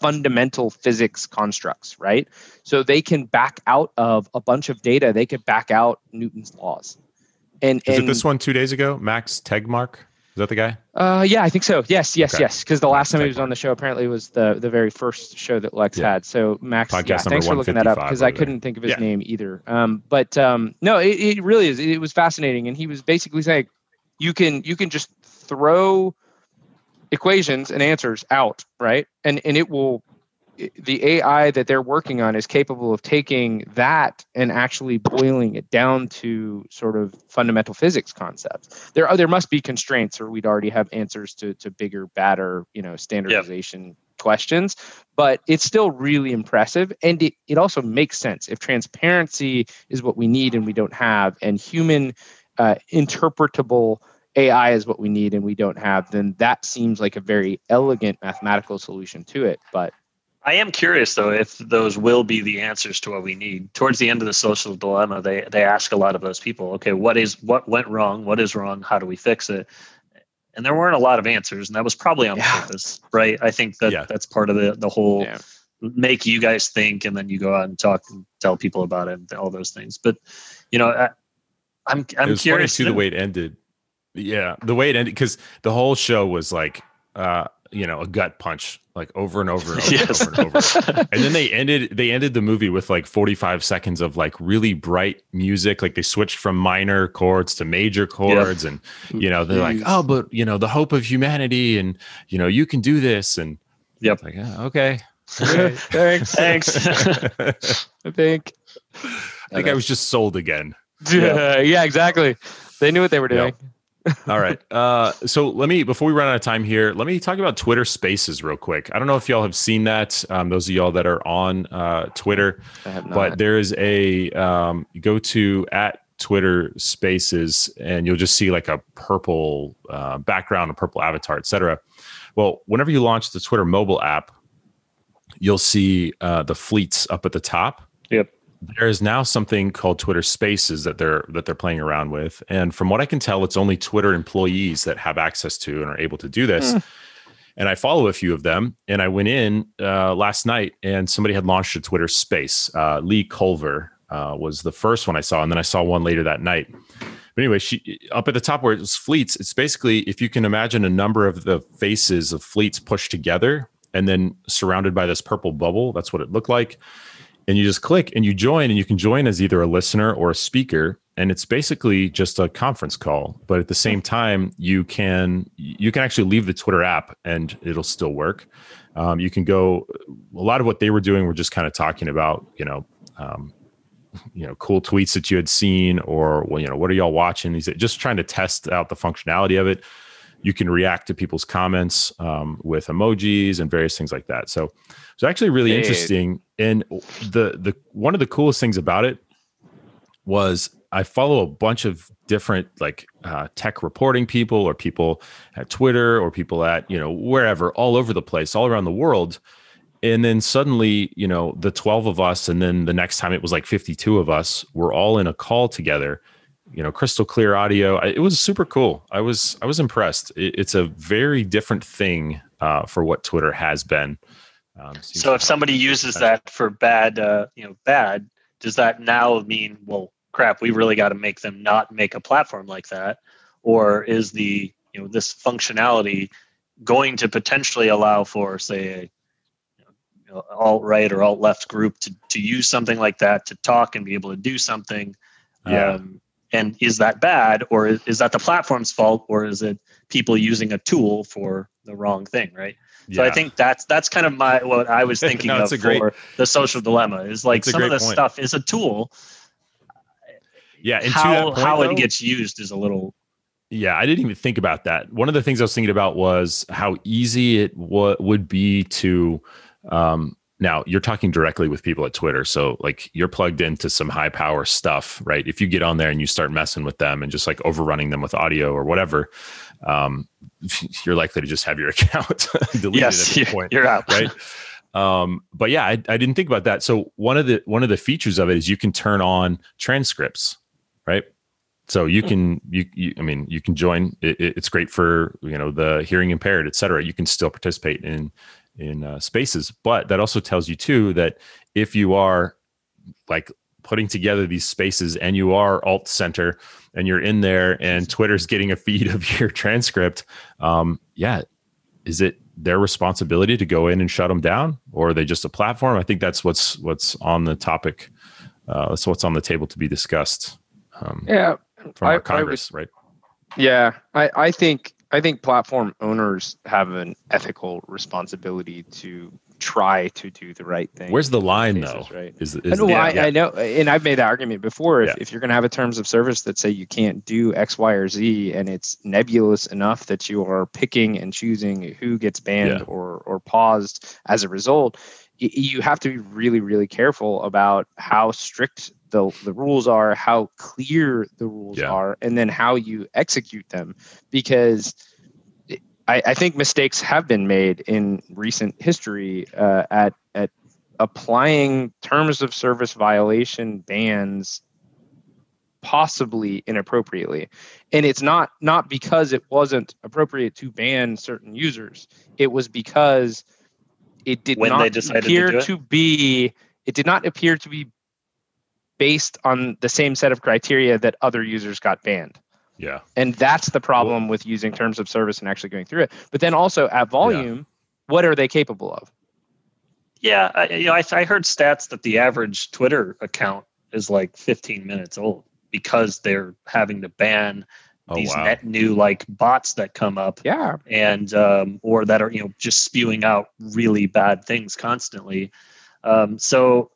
fundamental physics constructs right so they can back out of a bunch of data they could back out newton's laws and Is it this one two days ago? Max Tegmark? Is that the guy? uh, yeah, I think so. Yes, yes, Okay. yes. Because the last time he was on the show, apparently was the the very first show that Lex Yeah. had. So Max, Podcast yeah, thanks for looking that up because I couldn't think of his Yeah. name either. Um, but um, no, it, it really is. It was fascinating, and he was basically saying you can you can just throw equations and answers out, right? And and it will the AI that they're working on is capable of taking that and actually boiling it down to sort of fundamental physics concepts. There are there must be constraints, or we'd already have answers to to bigger, badder, you know, standardization questions. But it's still really impressive, and it it also makes sense if transparency is what we need and we don't have, and human uh, interpretable AI is what we need and we don't have, then that seems like a very elegant mathematical solution to it. But I am curious though if those will be the answers to what we need. Towards the end of the social dilemma, they they ask a lot of those people, okay, what is what went wrong? What is wrong? How do we fix it? And there weren't a lot of answers, and that was probably on Yeah. purpose, right? I think that Yeah. that's part of the the whole yeah. make you guys think, and then you go out and talk and tell people about it, and all those things. But you know, I, I'm I'm it was curious funny too the way it ended. Yeah, the way it ended because the whole show was like, uh, you know, a gut punch, like over and over and over, Yes. and, over and over. and then they ended they ended the movie with like 45 seconds of like really bright music. Like they switched from minor chords to major chords, and you know they're like, oh, but you know the hope of humanity, and you know you can do this, and Yep. like yeah, okay. Thanks. Thanks. I think I think. think I was just sold again. Yeah. yeah, exactly. They knew what they were Yeah. doing. All right. Uh, so let me, before we run out of time here, let me talk about Twitter Spaces real quick. I don't know if y'all have seen that. Um, those of y'all that are on uh, Twitter, I have not. but there is a um, go to at Twitter Spaces, and you'll just see like a purple uh, background, a purple avatar, etc. Well, whenever you launch the Twitter mobile app, you'll see uh, the fleets up at the top Yep. There is now something called Twitter Spaces that they're that they're playing around with, and from what I can tell, it's only Twitter employees that have access to and are able to do this. Hmm. And I follow a few of them, and I went in uh, last night, and somebody had launched a Twitter Space. Uh, Lee Culver uh, was the first one I saw, and then I saw one later that night. But anyway, she up at the top where it was fleets. It's basically if you can imagine a number of the faces of fleets pushed together and then surrounded by this purple bubble. That's what it looked like and you just click and you join and you can join as either a listener or a speaker. And it's basically just a conference call but at the same time you can you can actually leave the twitter app and it'll still work. Um, you can go a lot of what they were doing were just kind of talking about you know um, you know cool tweets that you had seen or well, you know what are y'all watching? These just trying to test out the functionality of it you can react to people's comments um, with emojis and various things like that. So it's actually really Hey. interesting. And the the one of the coolest things about it was I follow a bunch of different like uh, tech reporting people or people at Twitter or people at you know wherever all over the place all around the world. And then suddenly you know the 12 of us and then the next time it was like 52 of us were all in a call together you know crystal clear audio. I- it was super cool. I was i was impressed. It, it's a very different thing uh, for what twitter has been. Um, So if somebody uses that for bad, uh, you know, bad, does that now mean, well, crap, we really got to make them not make a platform like that, or is the you know this functionality going to potentially allow for, say, a you know, alt right or alt left group to to use something like that to talk and be able to do something? Yeah. Um, and is that bad, or is, is that the platform's fault, or is it people using a tool for the wrong thing, right? So I think that's that's kind of my what I was thinking No, of a great- for the social dilemma is like some of this point. stuff is a tool. yeah and how point, how though- it gets used is a little Yeah, I didn't even think about that. One of the things I was thinking about was how easy it w- would be to. Um, now you're talking directly with people at Twitter, so like you're plugged into some high power stuff, right? If you get on there and you start messing with them and just like overrunning them with audio or whatever, um, you're likely to just have your account deleted yes, at this point you're out. right? Um but yeah I, I didn't think about that. So one of the one of the features of it is you can turn on transcripts right? So you can you, you i mean you can join it, it- it's great for you know the hearing impaired et cetera. You can still participate in in uh, spaces but that also tells you too that if you are like putting together these spaces and you are alt center and you're in there and twitter's getting a feed of your transcript um yeah is it their responsibility to go in and shut them down or are they just a platform i think that's what's what's on the topic uh, that's what's on the table to be discussed um, Yeah, from I- I our would- congress right yeah. I, I think I think platform owners have an ethical responsibility to try to do the right thing. where's the line cases, though right? is, I know, yeah, I, yeah. I know, and I've made that argument before. If, Yeah. if you're going to have a terms of service that say you can't do X, Y, or Z, and it's nebulous enough that you are picking and choosing who gets banned or or paused as a result, y- you have to be really, really careful about how strict the the rules are, how clear the rules Yeah. are, and then how you execute them, because. I, I think mistakes have been made in recent history uh, at at applying terms of service violation bans possibly inappropriately and it's not not because it wasn't appropriate to ban certain users it was because it did When not decided to appear to be it did not appear to be based on the same set of criteria that other users got banned. Yeah. And that's the problem with using terms of service and actually going through it. But then also at volume, yeah. what are they capable of? Yeah, I, you know, I, I heard stats that the average Twitter account is like 15 minutes old because they're having to ban oh, these wow. net new like bots that come up yeah and um, or that are you know just spewing out really bad things constantly um, so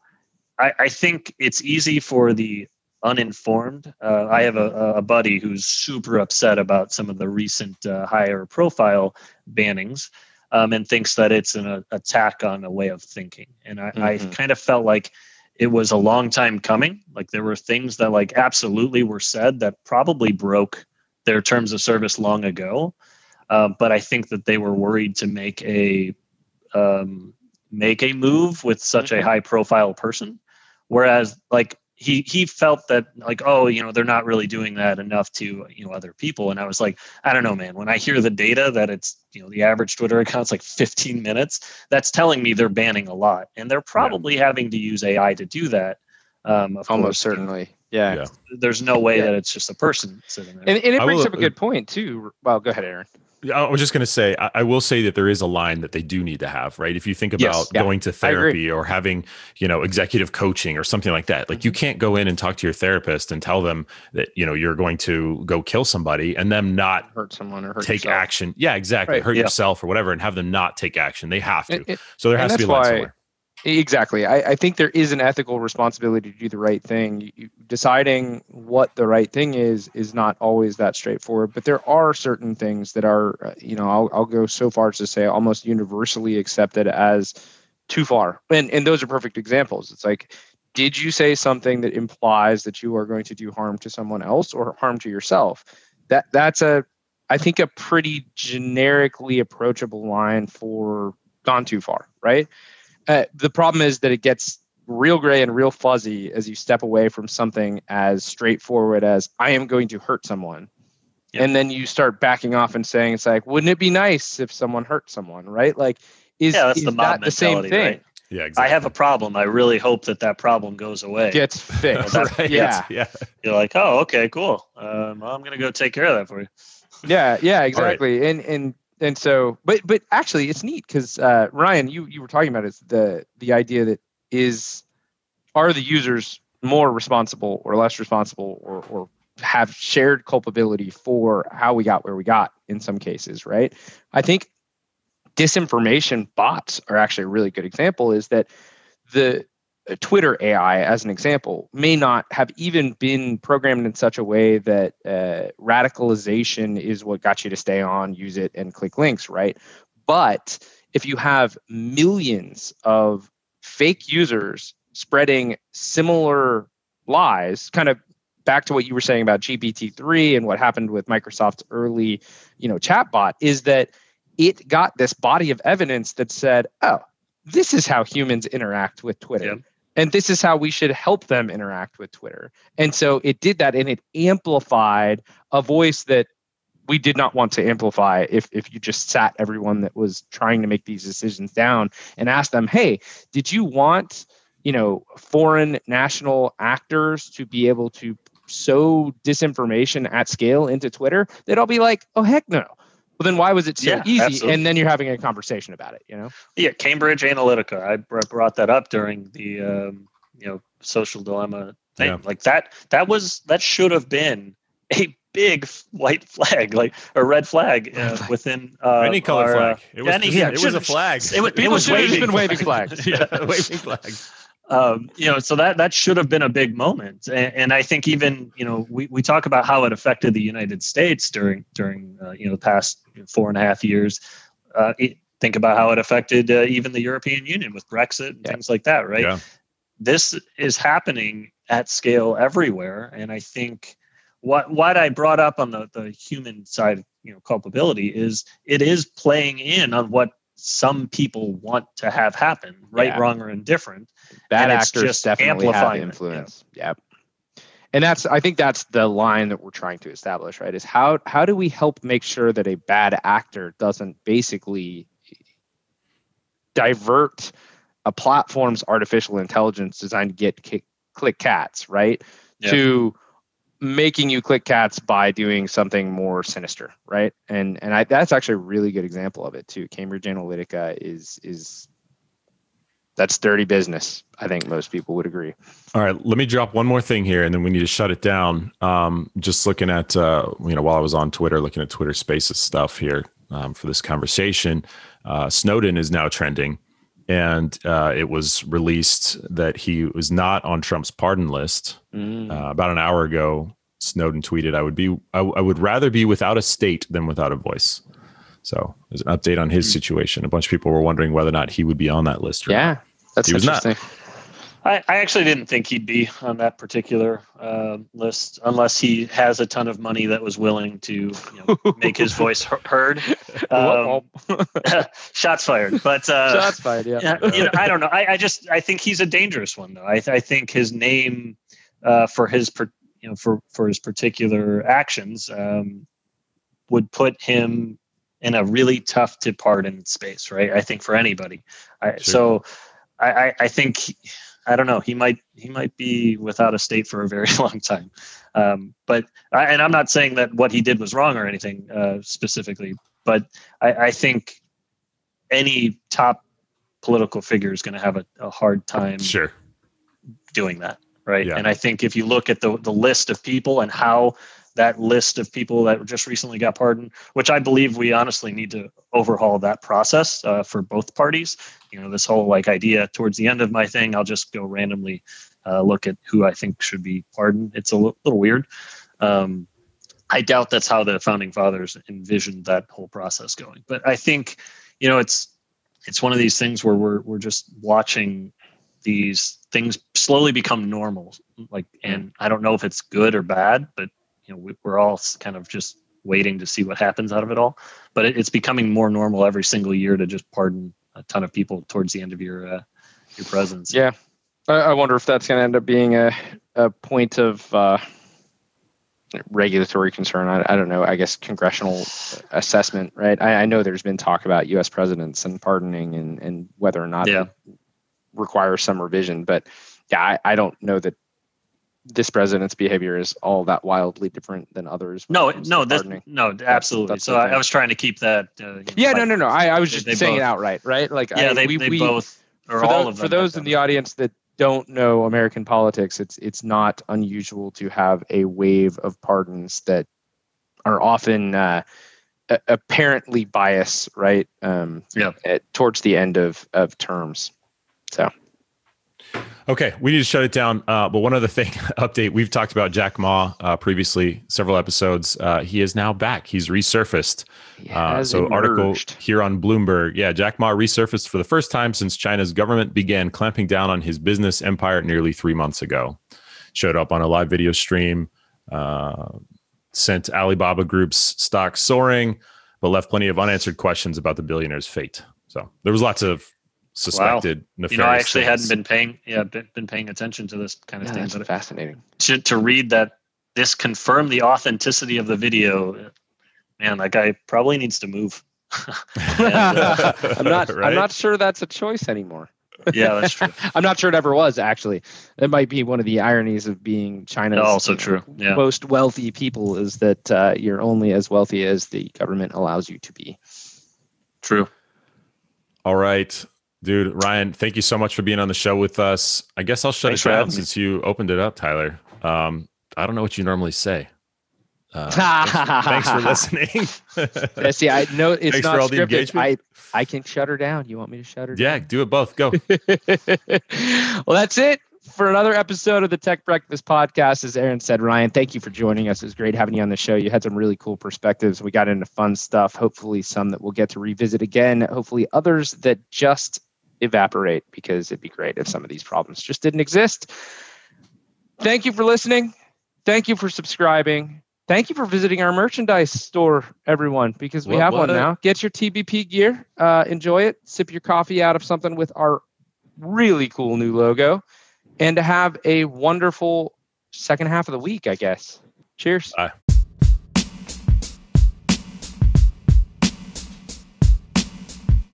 I, I think it's easy for the uninformed uh, i have a, a buddy who's super upset about some of the recent uh, higher profile bannings um, and thinks that it's an uh, attack on a way of thinking and I, mm-hmm. I kind of felt like it was a long time coming. Like there were things that like absolutely were said that probably broke their terms of service long ago. Uh, but I think that they were worried to make a um, make a move with such a mm-hmm. high profile person. Whereas like he he felt that like oh you know they're not really doing that enough to you know other people. And i was like i don't know man. When i hear the data that it's you know the average twitter account's like 15 minutes that's telling me they're banning a lot. And they're probably yeah. having to use ai to do that um almost course, certainly yeah. yeah. there's no way yeah. that it's just a person sitting there and, and it brings will, up a good point too well go ahead aaron I was just going to say, I, I, will say that there is a line that they do need to have, right? If you think about yes, yeah, going to therapy or having, you know, executive coaching or something like that, like you mm-hmm. can't go in and talk to your therapist and tell them that, you know, you're going to go kill somebody and them not hurt someone or hurt take yourself. action. Yeah, exactly. Right, hurt yeah. yourself or whatever and have them not take action. They have to. It, it, so there has to be a line somewhere. Exactly. I, I, think there is an ethical responsibility to do the right thing. You, deciding what the right thing is is not always that straightforward, but there are certain things that are, uh, you know, I'll, I'll go so far as to say almost universally accepted as too far. And, and those are perfect examples. It's like, did you say something that implies that you are going to do harm to someone else or harm to yourself? That that's a, I think, a pretty generically approachable line for gone too far, right? Uh, the problem is that it gets real gray and real fuzzy as you step away from something as straightforward as I am going to hurt someone. Yep. And then you start backing off and saying, it's like, wouldn't it be nice if someone hurt someone, right? Like, is, yeah, that's is the that the same thing? Right? Yeah, exactly. I have a problem. I really hope that that problem goes away. Gets fixed. right? Yeah. Yeah. You're like, oh, okay, cool. Um, well, I'm going to go take care of that for you. Yeah. Yeah, exactly. Right. And, and and so but but actually it's neat because uh, ryan you you were talking about is the the idea that is are the users more responsible or less responsible or or have shared culpability for how we got where we got in some cases right? I think disinformation bots are actually a really good example is that the Twitter AI, as an example, may not have even been programmed in such a way that uh, radicalization is what got you to stay on, use it, and click links, right? But if you have millions of fake users spreading similar lies, kind of back to what you were saying about GPT-3 and what happened with Microsoft's early, you know, chatbot, is that it got this body of evidence that said, oh, this is how humans interact with Twitter. And this is how we should help them interact with twitter. And so it did that and it amplified a voice that we did not want to amplify if, if you just sat everyone that was trying to make these decisions down and asked them hey did you want you know foreign national actors to be able to sow disinformation at scale into twitter? They'd all be like oh heck no well then why was it so yeah, easy? Absolutely. and then you're having a conversation about it you know? Yeah cambridge analytica. I brought that up during the um, you know social dilemma thing. Yeah. like that that was that should have been a big white flag like a red flag uh, within uh, any color our, flag. It was, any, just, yeah, it was a flag. it, was, it was waving, waving flags. Yeah waving flags um, you know, so that that should have been a big moment, and, and, I think even you know we, we talk about how it affected the United States during during uh, you know the past four and a half years. Uh, it, think about how it affected uh, even the European Union with Brexit and yeah. things like that, right? Yeah. This is happening at scale everywhere, and I think what what I brought up on the the human side, you know, culpability is it is playing in on what some people want to have happen, right, yeah. wrong, or indifferent. Bad actors definitely have influence. Yeah. Yep. And that's I think that's the line that we're trying to establish, right? Is how how do we help make sure that a bad actor doesn't basically divert a platform's artificial intelligence designed to get click cats, right? Yeah. To making you click cats by doing something more sinister, right? And and I, that's actually a really good example of it too. Cambridge Analytica is is that's dirty business. I think most people would agree. All right, let me drop one more thing here, and then we need to shut it down. Um, just looking at, uh, you know, while I was on Twitter, looking at Twitter Spaces stuff here um, for this conversation, uh, Snowden is now trending, and uh, it was released that he was not on Trump's pardon list. Uh, about an hour ago, Snowden tweeted, "I would be, I, I would rather be without a state than without a voice." So there's an update on his situation. A bunch of people were wondering whether or not he would be on that list. Or not. yeah, that's He was not. I, I actually didn't think he'd be on that particular uh, list unless he has a ton of money that was willing to you know, make his voice heard. Um, shots fired, but uh, Shots fired. Yeah. you know, I don't know. I, I just I think he's a dangerous one though. I, I think his name uh, for his per, you know for for his particular actions um, would put him in a really tough to pardon space, right? I think for anybody. I, Sure. So I, I I think I don't know. He might he might be without a state for a very long time. Um, but I, and I'm not saying that what he did was wrong or anything uh, specifically, but I, I think any top political figure is going to have a, a hard time Sure. doing that right Yeah. and i think if you look at the, the list of people and how that list of people that just recently got pardoned which i believe we honestly need to overhaul that process uh, for both parties. You know this whole like idea towards the end of my thing i'll just go randomly uh, look at who i think should be pardoned. It's a little weird. Um, i doubt that's how the founding fathers envisioned that whole process going. But i think you know it's it's one of these things where we're we're just watching these things slowly become normal like and i don't know if it's good or bad but you know we, we're all kind of just waiting to see what happens out of it all but it's becoming more normal every single year to just pardon a ton of people towards the end of your uh, your presidency Yeah. I, I wonder if that's going to end up being a, a point of uh, regulatory concern. I, I don't know. I guess congressional assessment, right? I, I know there's been talk about U.S. presidents and pardoning and, and whether or not Yeah. it requires some revision. But yeah, I, I don't know that this president's behavior is all that wildly different than others. no no this, no absolutely that's so I. I was trying to keep that uh, you know, Yeah, no, like- no, no. I, I was just they saying it outright, right? Like, yeah I, they, we, they we, both or for, all of them for those in the audience that don't know American politics, it's it's not unusual to have a wave of pardons that are often uh, apparently biased, right? Um, Yeah. at- towards the end of of terms. So Okay, we need to shut it down. Uh, but one other thing, update: we've talked about Jack Ma uh, previously, several episodes. Uh, he is now back. He's resurfaced. he Uh, so article here on Bloomberg. Yeah, Jack Ma resurfaced for the first time since China's government began clamping down on his business empire nearly three months ago. Showed up on a live video stream. Uh, sent Alibaba Group's stock soaring, but left plenty of unanswered questions about the billionaire's fate. So there was lots of suspected nefarious. you know i actually things. hadn't been paying yeah been, been paying attention to this kind of Yeah, thing that's but fascinating. to, to read that this confirmed the authenticity of the video man that guy probably needs to move I'm not. Right? I'm not sure that's a choice anymore. yeah that's true I'm not sure it ever was actually. It might be one of the ironies of being China's also true yeah most wealthy people is that uh, you're only as wealthy as the government allows you to be. true All right, dude. Ryan, thank you so much for being on the show with us. I guess I'll shut Thanks it down since you opened it up, Tyler. Um, I don't know what you normally say. Uh, thanks, for listening. Yeah, see, I know it's Thanks not for all the scripted. engagement. I I can shut her down. You want me to shut her down? yeah, do it both. Go. well, that's it for another episode of the Tech Breakfast podcast. As Aaron said, Ryan, thank you for joining us. It was great having you on the show. You had some really cool perspectives. We got into fun stuff. Hopefully, some that we'll get to revisit again. Hopefully, others that just evaporate because it'd be great if some of these problems just didn't exist. Thank you for listening. Thank you for subscribing. Thank you for visiting our merchandise store, everyone, because we What- have one what? now. Get your TBP gear, uh, enjoy it, sip your coffee out of something with our really cool new logo, and to have a wonderful second half of the week, I guess. Cheers. Bye.